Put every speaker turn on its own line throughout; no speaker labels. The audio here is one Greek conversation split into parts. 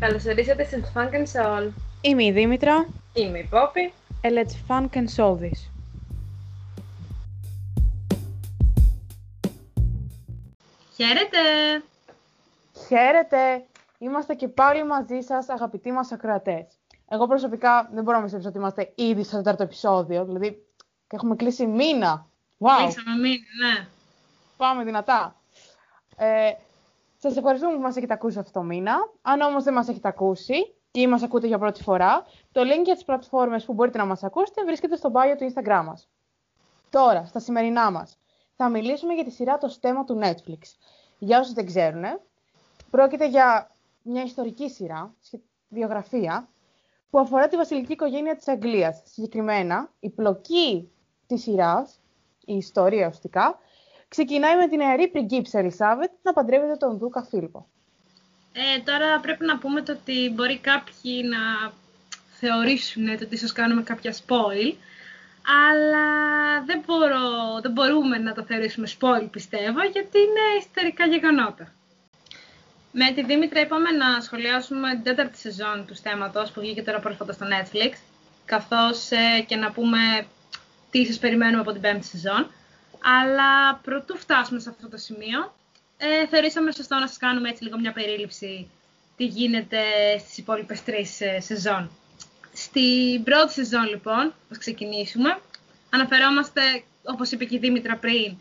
Καλώς ορίσατε στην Funk and Soul.
Είμαι η Δήμητρα.
Είμαι η Πόπη.
And let's funk and soul this.
Χαίρετε!
Χαίρετε! Είμαστε και πάλι μαζί σας, αγαπητοί μας ακροατές. Εγώ προσωπικά δεν μπορώ να πιστέψω ότι είμαστε ήδη στο τέταρτο επεισόδιο, δηλαδή και έχουμε κλείσει μήνα.
Wow. Κλείσαμε μήνα, ναι.
Πάμε δυνατά. Ε, σας ευχαριστούμε που μας έχετε ακούσει αυτό το μήνα. Αν όμως δεν μας έχετε ακούσει ή μας ακούτε για πρώτη φορά, το link για τις πλατφόρμες που μπορείτε να μας ακούσετε βρίσκεται στο bio του Instagram μας. Τώρα, στα σημερινά μας, θα μιλήσουμε για τη σειρά το στέμα του Netflix. Για όσους δεν ξέρουν, πρόκειται για μια ιστορική σειρά, βιογραφία, που αφορά τη βασιλική οικογένεια της Αγγλίας. Συγκεκριμένα, η πλοκή της σειράς, η ιστορία ουσιαστικά, ξεκινάει με την νεαρή πριγκίψα Ελισάβετ να παντρεύεται τον Δούκα Φίλιππο.
Ε, τώρα πρέπει να πούμε το ότι μπορεί κάποιοι να θεωρήσουν το ότι ίσως κάνουμε κάποια spoil, αλλά δεν, μπορώ, δεν μπορούμε να το θεωρήσουμε spoil πιστεύω, γιατί είναι ιστορικά γεγονότα. Με τη Δήμητρα είπαμε να σχολιάσουμε την τέταρτη σεζόν του θέματος που βγήκε τώρα πρόσφατα στο Netflix, καθώς ε, και να πούμε τι σας περιμένουμε από την πέμπτη σεζόν. Αλλά πρωτού φτάσουμε σε αυτό το σημείο, ε, θεωρήσαμε σωστό να σας κάνουμε έτσι λίγο μια περίληψη τι γίνεται στις υπόλοιπες τρεις ε, σεζόν. Στην πρώτη σεζόν λοιπόν, ας ξεκινήσουμε, αναφερόμαστε, όπως είπε και η Δήμητρα πριν,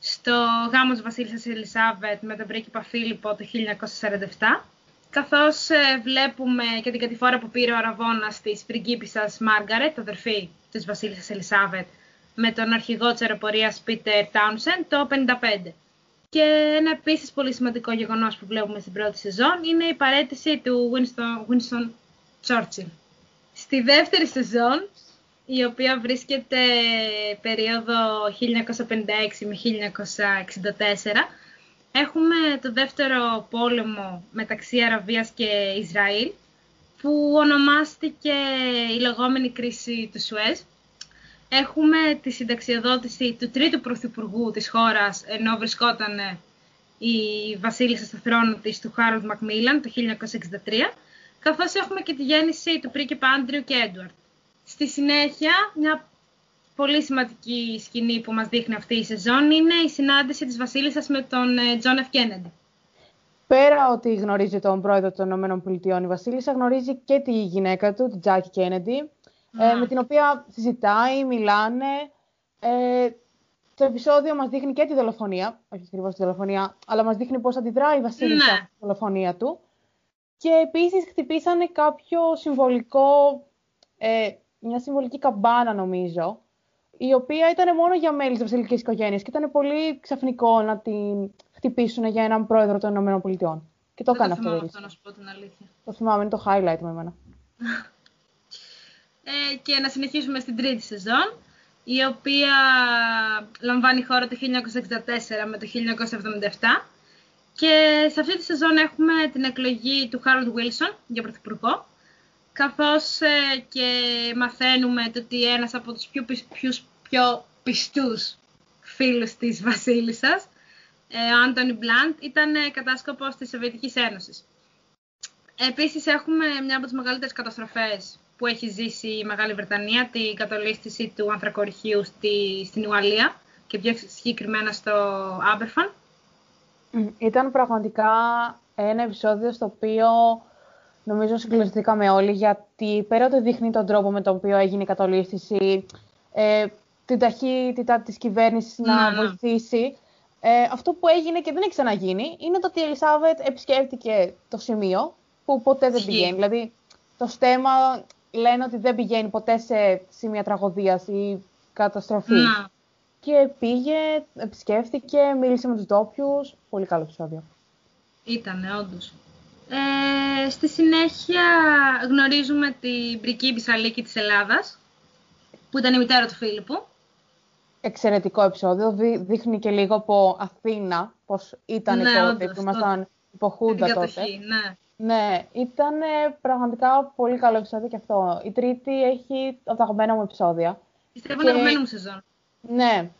στο γάμο της Βασίλισσας Ελισάβετ με τον πρίγκιπα Φίλιππο το 1947, καθώς ε, βλέπουμε και την κατηφόρα που πήρε ο αραβώνας της πριγκίπισσας Μάργαρετ, αδερφή της Βασίλισσας Ελισάβετ, με τον αρχηγό της αεροπορίας Πίτερ Τάουνσεν το 1955. Και ένα επίσης πολύ σημαντικό γεγονός που βλέπουμε στην πρώτη σεζόν είναι η παρέτηση του Winston, Winston Churchill. Στη δεύτερη σεζόν, η οποία βρίσκεται περίοδο 1956 με 1964, έχουμε το δεύτερο πόλεμο μεταξύ Αραβίας και Ισραήλ, που ονομάστηκε η λεγόμενη κρίση του Σουέζ, Έχουμε τη συνταξιοδότηση του τρίτου πρωθυπουργού της χώρας, ενώ βρισκόταν ε, η βασίλισσα στο θρόνο της του Χάρολντ Μακμίλαν το 1963, καθώς έχουμε και τη γέννηση του πρίγκιπα Άντριου και Έντουαρντ. Στη συνέχεια, μια πολύ σημαντική σκηνή που μας δείχνει αυτή η σεζόν είναι η συνάντηση της βασίλισσας με τον Τζον Εφ Κέννεντι.
Πέρα ότι γνωρίζει τον πρόεδρο των ΗΠΑ, η Βασίλισσα γνωρίζει και τη γυναίκα του, την Τζάκη Κέννεντι, ε, με την οποία συζητάει, μιλάνε. Ε, το επεισόδιο μας δείχνει και τη δολοφονία, όχι ακριβώς τη δολοφονία, αλλά μας δείχνει πώς αντιδράει η Βασίλισσα ναι. στη δολοφονία του. Και επίσης χτυπήσανε κάποιο συμβολικό, ε, μια συμβολική καμπάνα νομίζω, η οποία ήταν μόνο για μέλη της βασιλικής οικογένειας και ήταν πολύ ξαφνικό να την χτυπήσουν για έναν πρόεδρο των ΗΠΑ. Και το έκανε αυτό.
Δεν αυτό, να σου πω την αλήθεια.
Το θυμάμαι, είναι το highlight με εμένα.
Ε, και να συνεχίσουμε στην τρίτη σεζόν, η οποία λαμβάνει χώρα το 1964 με το 1977. Και σε αυτή τη σεζόν έχουμε την εκλογή του Χάρολντ Βίλσον για πρωθυπουργό, καθώς ε, και μαθαίνουμε το ότι ένας από τους πιο, πιο, πιο πιστούς φίλους της βασίλισσας, ε, ο Άντωνι Μπλάντ, ήταν ε, κατάσκοπος της Σοβιετικής Ένωσης. Επίσης έχουμε μια από τις μεγαλύτερες καταστροφές που έχει ζήσει η Μεγάλη Βρετανία, την κατολίσθηση του ανθρακοριχείου στη, στην Ουαλία και πιο συγκεκριμένα στο Άμπερφαν.
Ήταν πραγματικά ένα επεισόδιο στο οποίο νομίζω συγκλονιστήκαμε όλοι γιατί πέρα ότι δείχνει τον τρόπο με τον οποίο έγινε η κατολίσθηση, ε, την ταχύτητα της κυβέρνησης να ναι, ναι. βοηθήσει, ε, αυτό που έγινε και δεν έχει ξαναγίνει είναι το ότι η Ελισάβετ επισκέφτηκε το σημείο που ποτέ δεν πηγαίνει. Δηλαδή, το στέμα λένε ότι δεν πηγαίνει ποτέ σε σημεία τραγωδίας ή καταστροφή. Να. Και πήγε, επισκέφτηκε, μίλησε με τους ντόπιους. Πολύ καλό επεισόδιο.
Ήτανε, όντως. Ε, στη συνέχεια γνωρίζουμε την πριγκίπισσα Λίκη της Ελλάδας, που ήταν η μητέρα του Φίλιππου.
Εξαιρετικό επεισόδιο. δείχνει και λίγο από Αθήνα, πώς ήταν ναι, τότε, που ήμασταν υποχούντα τότε.
Ναι.
Ναι, ήταν πραγματικά πολύ καλό επεισόδιο και αυτό. Η τρίτη έχει από τα αγαπημένα μου επεισόδια.
Πιστεύω και... αγαπημένο μου σεζόν.
Ναι.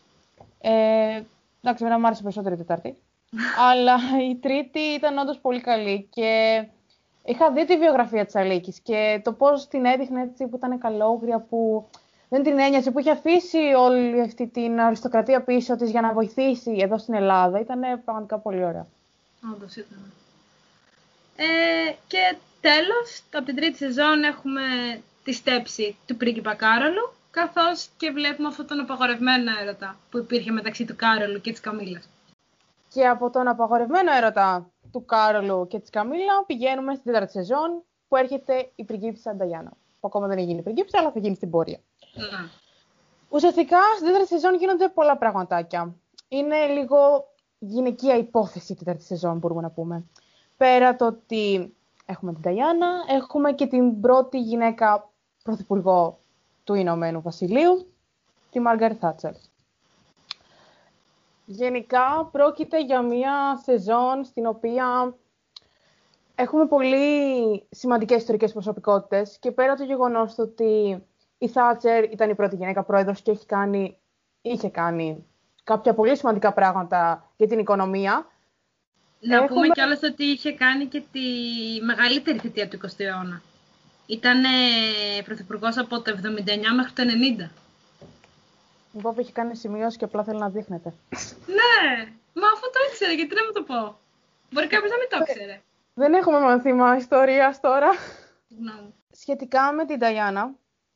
Ε, εντάξει, εμένα μου άρεσε περισσότερο η Τετάρτη. αλλά η τρίτη ήταν όντως πολύ καλή και Είχα δει τη βιογραφία της Αλίκης και το πώς την έδειχνε έτσι που ήταν καλόγρια, που δεν την ένοιαζε, που είχε αφήσει όλη αυτή την αριστοκρατία πίσω της για να βοηθήσει εδώ στην Ελλάδα. Ήταν πραγματικά πολύ ωραία.
Όντως ήταν. Ε, και τέλος, από την τρίτη σεζόν έχουμε τη στέψη του πρίγκιπα Κάρολου, καθώς και βλέπουμε αυτόν τον απαγορευμένο έρωτα που υπήρχε μεταξύ του Κάρολου και της Καμίλας.
Και από τον απαγορευμένο έρωτα του Κάρολου και της Καμίλα πηγαίνουμε στην τέταρτη σεζόν που έρχεται η πριγκίπισσα Νταγιάννα. Που ακόμα δεν έχει γίνει πριγκίπισσα, αλλά θα γίνει στην πορεία.
Ναι.
Ουσιαστικά στην τέταρτη σεζόν γίνονται πολλά πραγματάκια. Είναι λίγο γυναικεία υπόθεση η τέταρτη σεζόν, μπορούμε να πούμε. Πέρα το ότι έχουμε την Ταϊάννα, έχουμε και την πρώτη γυναίκα πρωθυπουργό του Ηνωμένου Βασιλείου, τη Μάργαρη Θάτσερ. Γενικά πρόκειται για μια σεζόν στην οποία έχουμε πολύ σημαντικές ιστορικές προσωπικότητες και πέρα το γεγονός ότι η Θάτσερ ήταν η πρώτη γυναίκα πρόεδρος και έχει κάνει, είχε κάνει κάποια πολύ σημαντικά πράγματα για την οικονομία.
Να έχουμε... πούμε κιόλας ότι είχε κάνει και τη μεγαλύτερη θητεία του 20ου αιώνα. Ήταν πρωθυπουργός από το 79 μέχρι το 90.
Η Πόπη έχει κάνει σημειώσεις και απλά θέλει να δείχνετε.
ναι, μα αφού το ήξερε, γιατί να μου το πω. Μπορεί κάποιος να μην το ήξερε.
Δεν έχουμε μαθήμα ιστορίας τώρα.
Συγγνώμη.
Σχετικά με την Ταϊάννα,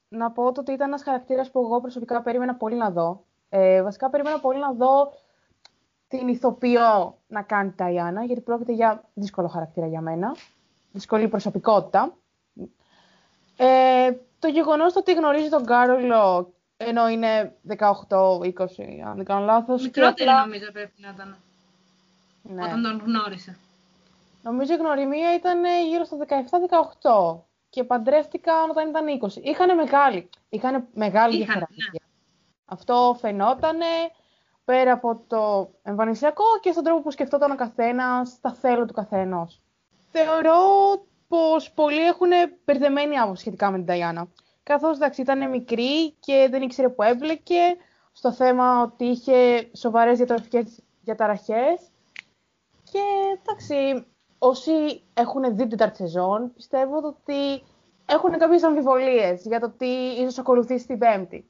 να πω ότι ήταν ένας χαρακτήρας που εγώ προσωπικά περίμενα πολύ να δω. Ε, βασικά περίμενα πολύ να δω την ηθοποιό να κάνει Ταϊάννα, γιατί πρόκειται για δύσκολο χαρακτήρα για μένα. Δύσκολη προσωπικότητα. Ε, το γεγονός ότι γνωρίζει τον Κάρολο ενώ είναι 18-20, αν δεν κάνω λάθος.
Μικρότερη απλά... νομίζω πρέπει να ήταν. Ναι. Όταν τον γνώρισε.
Νομίζω η γνωριμία ήταν γύρω στα 17-18 και παντρεύτηκαν όταν ήταν 20. Είχανε μεγάλη, είχανε μεγάλη διαφορά. Ναι. Αυτό φαινότανε πέρα από το εμφανισιακό και στον τρόπο που σκεφτόταν ο καθένας, στα θέλω του καθενό. Θεωρώ πως πολλοί έχουν μπερδεμένη άποψη σχετικά με την Ταϊάννα. Καθώς εντάξει, ήταν μικρή και δεν ήξερε που έβλεκε στο θέμα ότι είχε σοβαρές διατροφικές διαταραχές. Και εντάξει, όσοι έχουν δει την τέταρτη σεζόν, πιστεύω ότι έχουν κάποιες αμφιβολίες για το τι ίσως ακολουθεί στην πέμπτη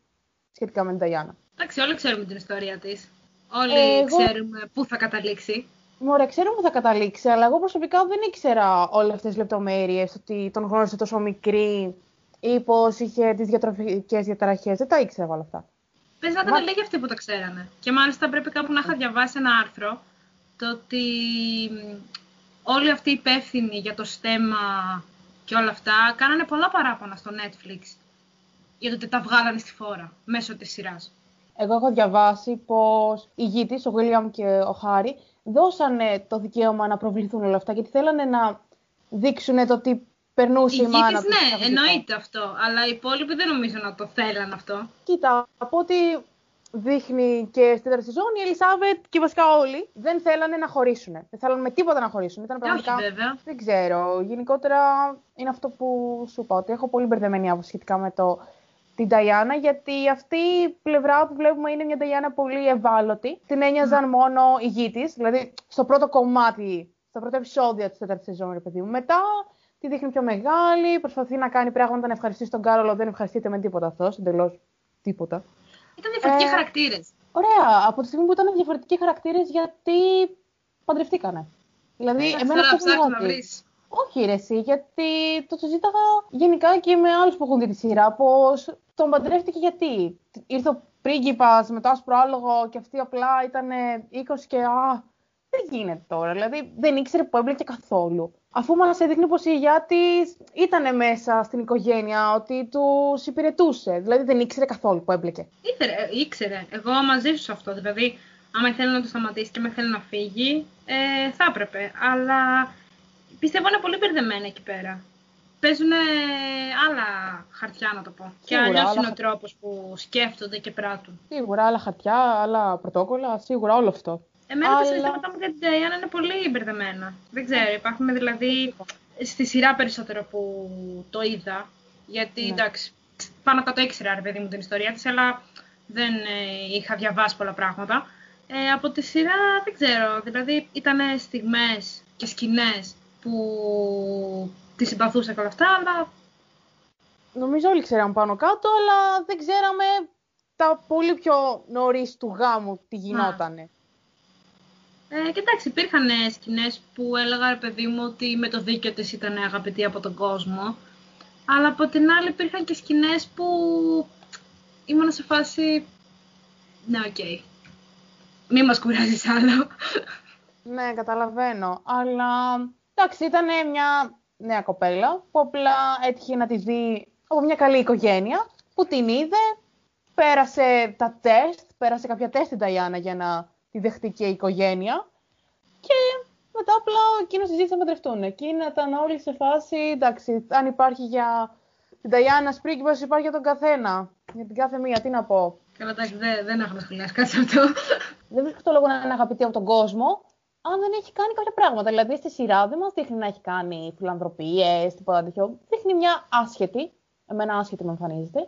σχετικά με την Ταϊάννα.
Εντάξει, όλοι ξέρουμε την ιστορία της. Όλοι ξέρουμε πού θα καταλήξει.
Μωρέ, ξέρουμε που θα καταλήξει, αλλά εγώ προσωπικά δεν ήξερα όλες αυτές τις λεπτομέρειες, ότι τον γνώρισε τόσο μικρή ή πώ είχε τις διατροφικές διαταραχές. Δεν τα ήξερα όλα αυτά.
Πες να ήταν Μα... λίγοι αυτοί που τα ξέρανε. Και μάλιστα πρέπει κάπου να είχα διαβάσει ένα άρθρο το ότι όλοι αυτοί οι υπεύθυνοι για το στέμα και όλα αυτά κάνανε πολλά παράπονα στο Netflix για το ότι τα βγάλανε στη φόρα μέσω της σειράς.
Εγώ έχω διαβάσει πως η γη της, ο Βίλιαμ και ο Χάρη, δώσανε το δικαίωμα να προβληθούν όλα αυτά, γιατί θέλανε να δείξουν το τι περνούσε η, η μάνα.
ναι, εννοείται αυτό, αλλά οι υπόλοιποι δεν νομίζω να το θέλαν αυτό.
Κοίτα, από ό,τι δείχνει και στην τέταρτη σεζόν, η Ελισάβετ και βασικά όλοι δεν θέλανε να χωρίσουν. Δεν θέλανε με τίποτα να χωρίσουν. Ήταν πραγματικά.
Όχι, βέβαια.
Δεν ξέρω. Γενικότερα είναι αυτό που σου είπα, ότι έχω πολύ μπερδεμένη άποψη σχετικά με το την Ταϊάννα, γιατί αυτή η πλευρά που βλέπουμε είναι μια Ταϊάννα πολύ ευάλωτη. Την ένοιαζαν mm. μόνο οι γη τη, δηλαδή στο πρώτο κομμάτι, στο πρώτο επεισόδιο της τέταρτης σεζόν, ρε παιδί μου. Μετά τη δείχνει πιο μεγάλη, προσπαθεί να κάνει πράγματα να ευχαριστήσει τον Κάρολο, δεν ευχαριστείται με τίποτα αυτό, εντελώ τίποτα.
Ήταν διαφορετικοί ε, χαρακτήρες.
Ωραία. Από τη στιγμή που ήταν διαφορετικοί χαρακτήρες, γιατί παντρευτήκανε. Δηλαδή,
ε,
εμένα
αυτό να βρεις.
Όχι, ρε, εσύ, γιατί το συζήταγα γενικά και με άλλους που έχουν δει τη σειρά. Πως τον παντρεύτηκε γιατί. Ήρθε ο πρίγκιπας με το άσπρο άλογο και αυτή απλά ήταν 20 και. Α, δεν γίνεται τώρα. Δηλαδή δεν ήξερε που έμπλεκε καθόλου. Αφού μας έδειχνε πως η γιαγιά της ήταν μέσα στην οικογένεια, ότι τους υπηρετούσε. Δηλαδή δεν ήξερε καθόλου που έμπλεκε.
Ήξερε, ήξερε. Εγώ μαζί σου αυτό. Δηλαδή, άμα ήθελε να το σταματήσει και με θέλει να φύγει, ε, θα έπρεπε. Αλλά πιστεύω είναι πολύ μπερδεμένα εκεί πέρα. Παίζουν άλλα χαρτιά, να το πω. Σίγουρα, και άλλο είναι ο τρόπος που σκέφτονται και πράττουν.
Σίγουρα, άλλα χαρτιά, άλλα πρωτόκολλα, σίγουρα όλο αυτό.
Εμένα Αλλά... τα συναισθήματά μου για την Ταϊάννα είναι πολύ μπερδεμένα. Δεν ξέρω, υπάρχουν δηλαδή στη σειρά περισσότερο που το είδα. Γιατί ναι. εντάξει, πάνω κάτω ήξερα ρε παιδί μου την ιστορία της, αλλά δεν ε, είχα διαβάσει πολλά πράγματα. Ε, από τη σειρά δεν ξέρω, δηλαδή ήταν στιγμές και σκηνές που τη συμπαθούσα και όλα αυτά, αλλά
Νομίζω όλοι ξέραμε πάνω κάτω, αλλά δεν ξέραμε τα πολύ πιο νωρίς του γάμου τι γινότανε.
Ε, και εντάξει, υπήρχαν σκηνές που έλεγα ρε παιδί μου ότι με το δίκιο της ήταν αγαπητή από τον κόσμο. Αλλά από την άλλη υπήρχαν και σκηνές που ήμουν σε φάση. Ναι, OK. Okay. Μη μας κουράζεις άλλο.
Ναι, καταλαβαίνω. Αλλά εντάξει, ήταν μια νέα κοπέλα που απλά έτυχε να τη δει από μια καλή οικογένεια που την είδε, πέρασε τα τεστ, πέρασε κάποια τεστ την Νταϊάνα για να τη δεχτεί και η οικογένεια και μετά απλά εκείνο συζήτησε να παντρευτούν. Και ήταν όλοι σε φάση, εντάξει, αν υπάρχει για την Ταϊάννα πρίγκιπα, υπάρχει για τον καθένα. Για την κάθε μία, τι να πω.
Καλά, εντάξει, δεν, δεν έχω να σχολιάσει κάτι σε αυτό.
Δεν βρίσκω το λόγο να είναι αγαπητή από τον κόσμο, αν δεν έχει κάνει κάποια πράγματα. Δηλαδή, στη σειρά δεν μας δείχνει να έχει κάνει φιλανθρωπίες, τίποτα τέτοιο. Δείχνει μια άσχετη, εμένα άσχετη με εμφανίζεται,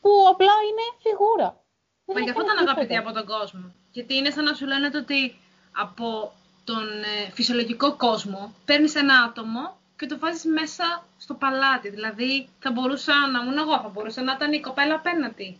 που απλά είναι φιγούρα.
Μα γι' αυτό ήταν αγαπητή από τον κόσμο. Γιατί είναι σαν να σου λένε ότι από τον ε, φυσιολογικό κόσμο παίρνεις ένα άτομο και το βάζεις μέσα στο παλάτι. Δηλαδή θα μπορούσα να ήμουν εγώ, θα μπορούσα να ήταν η κοπέλα απέναντι.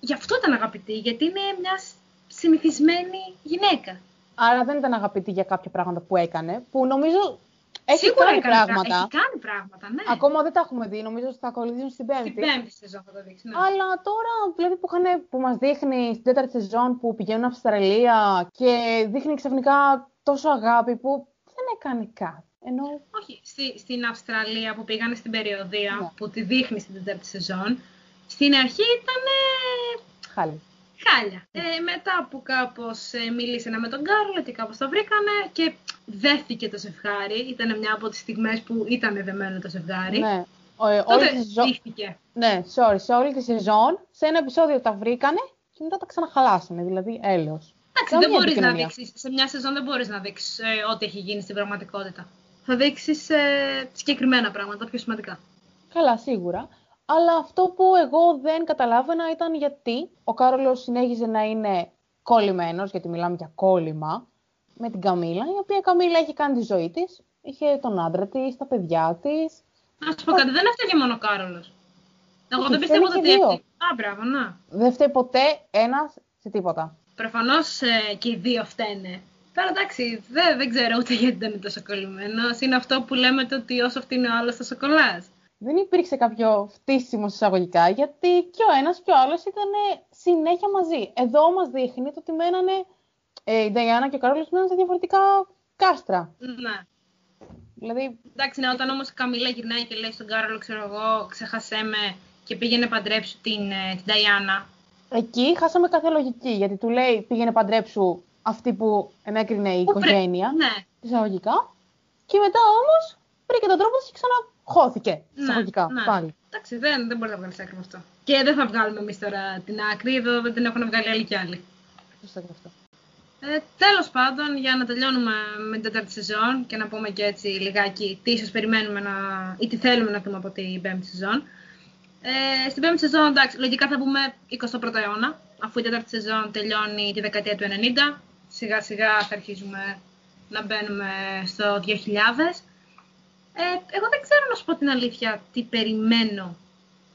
Γι' αυτό ήταν αγαπητή, γιατί είναι μια συνηθισμένη γυναίκα.
Άρα δεν ήταν αγαπητή για κάποια πράγματα που έκανε, που νομίζω έχει
Σίγουρα
κάνει
έκανε
πράγματα.
Έχει κάνει πράγματα, ναι.
Ακόμα δεν τα έχουμε δει, νομίζω ότι θα ακολουθήσουν στην πέμπτη.
Στην πέμπτη σεζόν θα το δείξει. Ναι.
Αλλά τώρα δηλαδή που, είχανε, που μας δείχνει στην τέταρτη σεζόν που πηγαίνουν Αυστραλία και δείχνει ξαφνικά τόσο αγάπη που δεν έκανε κάτι. Ενώ...
Όχι, στη, στην Αυστραλία που πήγανε στην περιοδία,
Ναι.
που τη δείχνει στην τέταρτη σεζόν, στην αρχή ήταν
Χάλι.
Χάλια. Ε, μετά που κάπως ε, μίλησανε με τον Κάρολο και κάπως το βρήκανε και δέθηκε το ζευγάρι, ήταν μια από τις στιγμές που ήταν δεμένο το ζευγάρι.
Ναι. Ο, ε, όλη
Τότε
τη σεζόν...
δείχτηκε.
Ναι, sorry, σε όλη τη σεζόν, σε ένα επεισόδιο τα βρήκανε και μετά τα ξαναχαλάσανε, δηλαδή έλεος.
Εντάξει, δεν
Καμία
μπορείς να
επικοινωνία.
δείξεις, σε μια σεζόν δεν μπορείς να δείξεις ε, ό,τι έχει γίνει στην πραγματικότητα. Θα δείξεις ε, συγκεκριμένα πράγματα, πιο σημαντικά.
Καλά, σίγουρα. Αλλά αυτό που εγώ δεν καταλάβαινα ήταν γιατί ο Κάρολος συνέχιζε να είναι κολλημένος, γιατί μιλάμε για κόλλημα, με την Καμίλα, η οποία η Καμίλα έχει κάνει τη ζωή της, είχε τον άντρα της, τα παιδιά της.
Να σου πω κάτι, δεν έφταιγε μόνο ο Κάρολος. Εγώ
Όχι,
δεν πιστεύω
φταίνε
ότι
και δύο.
έφταιγε. Α, μπράβο, να.
Δεν φταίει ποτέ ένας σε τίποτα.
Προφανώς ε, και οι δύο φταίνε. Τώρα εντάξει, δεν, δεν ξέρω ούτε γιατί δεν είναι τόσο κολλημένος. Είναι αυτό που λέμε το ότι όσο φτύνει ο άλλος, τόσο κολλάς.
Δεν υπήρξε κάποιο φτύσιμο εισαγωγικά, γιατί και ο ένας και ο άλλος ήταν συνέχεια μαζί. Εδώ μας δείχνει το ότι μένανε, ε, η Νταϊάννα και ο Κάρολος μέναν σε διαφορετικά κάστρα.
Ναι.
Δηλαδή,
Εντάξει, ναι, όταν όμως η Καμίλα γυρνάει και λέει στον Κάρολο, ξέρω εγώ, ξέχασέ με και πήγαινε παντρέψου την, ε, την Ταϊάννα.
εκεί χάσαμε κάθε λογική, γιατί του λέει πήγαινε παντρέψου αυτή που ενέκρινε η
Που πρέ-
οικογένεια,
Ναι,
εισαγωγικά, και μετά όμως βρήκε τον τρόπο της και ξαναχώθηκε,
ναι,
εισαγωγικά,
ναι.
πάλι.
Εντάξει, δεν, δεν μπορεί να βγάλεις άκρη με αυτό. Και δεν θα βγάλουμε εμείς τώρα την άκρη, εδώ δεν την έχουν βγάλει άλλοι κι άλλοι.
Σωστά και αυτό.
Ε, τέλος πάντων, για να τελειώνουμε με την τέταρτη σεζόν και να πούμε και έτσι λιγάκι τι ίσως περιμένουμε να, ή τι θέλουμε να δούμε από την πέμπτη σεζόν. Ε, στην πέμπτη σεζόν, εντάξει, λογικά θα πούμε 21ο αιώνα, αφού η τέταρτη σεζόν τελειώνει τη δεκαετία του 90. Σιγά σιγά θα αρχίζουμε να μπαίνουμε στο 2000. Ε, εγώ δεν ξέρω να σου πω την αλήθεια τι περιμένω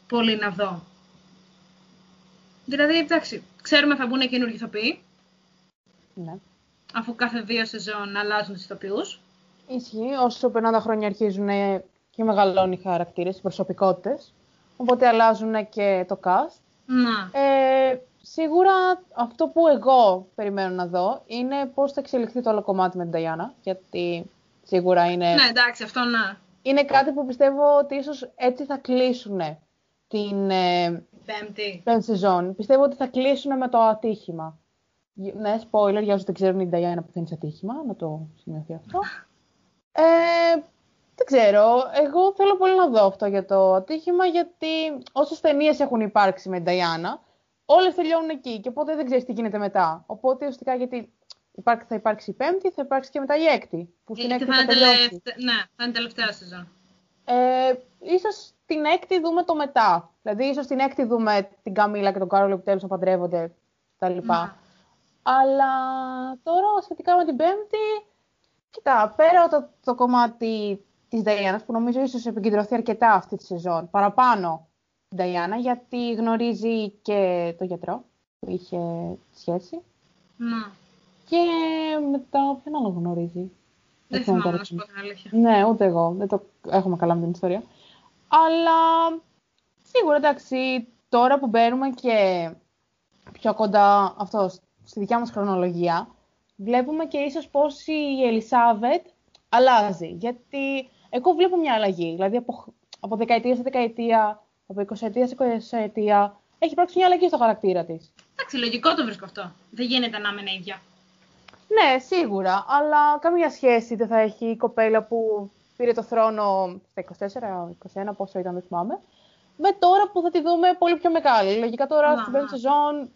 πολύ να δω. Δηλαδή, εντάξει, ξέρουμε θα μπουν καινούργιοι ηθοποιοί,
Ναι.
αφού κάθε δύο σεζόν αλλάζουν τους ηθοποιούς.
Ισχύει, όσο περνάνε τα χρόνια αρχίζουν και μεγαλώνουν οι χαρακτήρες, οι προσωπικότητες, οπότε αλλάζουν και το cast.
Να.
Ε, σίγουρα αυτό που εγώ περιμένω να δω είναι πώς θα εξελιχθεί το όλο κομμάτι με την Ταϊάννα, γιατί σίγουρα είναι,
Ναι, εντάξει, αυτό να.
είναι κάτι που πιστεύω ότι ίσως έτσι θα κλείσουν την ε,
Πέμπτη.
πέμπτη σεζόν. Πιστεύω ότι θα κλείσουν με το ατύχημα. Γ- Ναι, spoiler για όσους δεν ξέρουν η Νταϊάννα πεθαίνει σε ατύχημα, να το σημειωθεί αυτό. Ε, δεν ξέρω, εγώ θέλω πολύ να δω αυτό για το ατύχημα, γιατί όσες ταινίες έχουν υπάρξει με την Νταϊάννα, όλες τελειώνουν εκεί και οπότε δεν ξέρεις τι γίνεται μετά. Οπότε ουσιαστικά γιατί υπάρχει, θα υπάρξει η πέμπτη, θα υπάρξει και μετά η έκτη, που στην
Γιατί
έκτη
θα
θα
είναι,
τελειώσει.
τελευτα... ναι, θα είναι τελευταία σεζόν.
Ε, ίσως την έκτη δούμε το μετά. Δηλαδή, ίσως την έκτη δούμε την Καμίλα και τον Κάρολο επιτέλους να παντρεύονται τα λοιπά.
Ναι.
Αλλά τώρα σχετικά με την πέμπτη, κοίτα, πέρα το, το κομμάτι της Νταϊάνας που νομίζω ίσως επικεντρωθεί αρκετά αυτή τη σεζόν. Παραπάνω την Νταϊάννα γιατί γνωρίζει και το γιατρό που είχε σχέση.
Να.
Και μετά ποιον άλλο γνωρίζει;
Δεν
θυμάμαι
θυμάμαι
τώρα
να σου πω την αλήθεια.
Ναι, ούτε εγώ. Δεν το έχουμε καλά με την ιστορία. Αλλά σίγουρα εντάξει, τώρα που μπαίνουμε και πιο κοντά αυτό στη δικιά μας χρονολογία, βλέπουμε και ίσως πώς η Ελισάβετ αλλάζει. Γιατί εγώ βλέπω μια αλλαγή. Δηλαδή από, από δεκαετία σε δεκαετία, από 20 ετία σε 20 ετία, έχει υπάρξει μια αλλαγή στο χαρακτήρα της.
Εντάξει, λογικό το βρίσκω αυτό. Δεν γίνεται να είμαι ίδια.
Ναι, σίγουρα, αλλά καμία σχέση δεν θα έχει η κοπέλα που πήρε το θρόνο στα 24, 21, πόσο ήταν, δεν θυμάμαι, με τώρα που θα τη δούμε πολύ πιο μεγάλη. Λογικά τώρα
Να,
στην πέμπτη
ναι.
σεζόν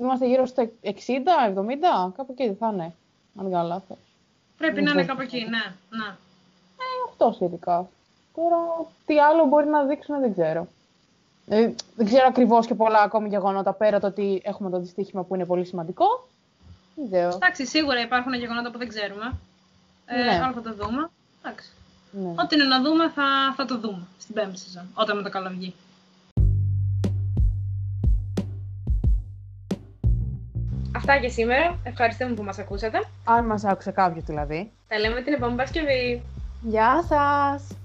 είμαστε γύρω στα 60, 70, κάπου εκεί δεν θα είναι, αν δεν κάνω λάθος.
Πρέπει
Δεν
να είναι
ξέρω.
κάπου εκεί, ναι. ναι.
Ε, αυτό σχετικά. Τώρα, τι άλλο μπορεί να δείξουν, δεν ξέρω. Ε, δεν ξέρω ακριβώς και πολλά ακόμη γεγονότα πέρα το ότι έχουμε το δυστύχημα που είναι πολύ σημαντικό. Δεν ξέρω.
Εντάξει, σίγουρα υπάρχουν γεγονότα που δεν ξέρουμε. Ε,
Ναι.
Άλλο θα το δούμε. Εντάξει.
Ναι.
Ό,τι είναι να δούμε θα, θα το δούμε στην πέμπτη σεζόν, όταν με το καλό βγει. Αυτά για σήμερα. Ευχαριστούμε που μας ακούσατε.
Αν μας άκουσε κάποιος δηλαδή.
Τα λέμε την επόμενη Παρασκευή.
Γεια σας!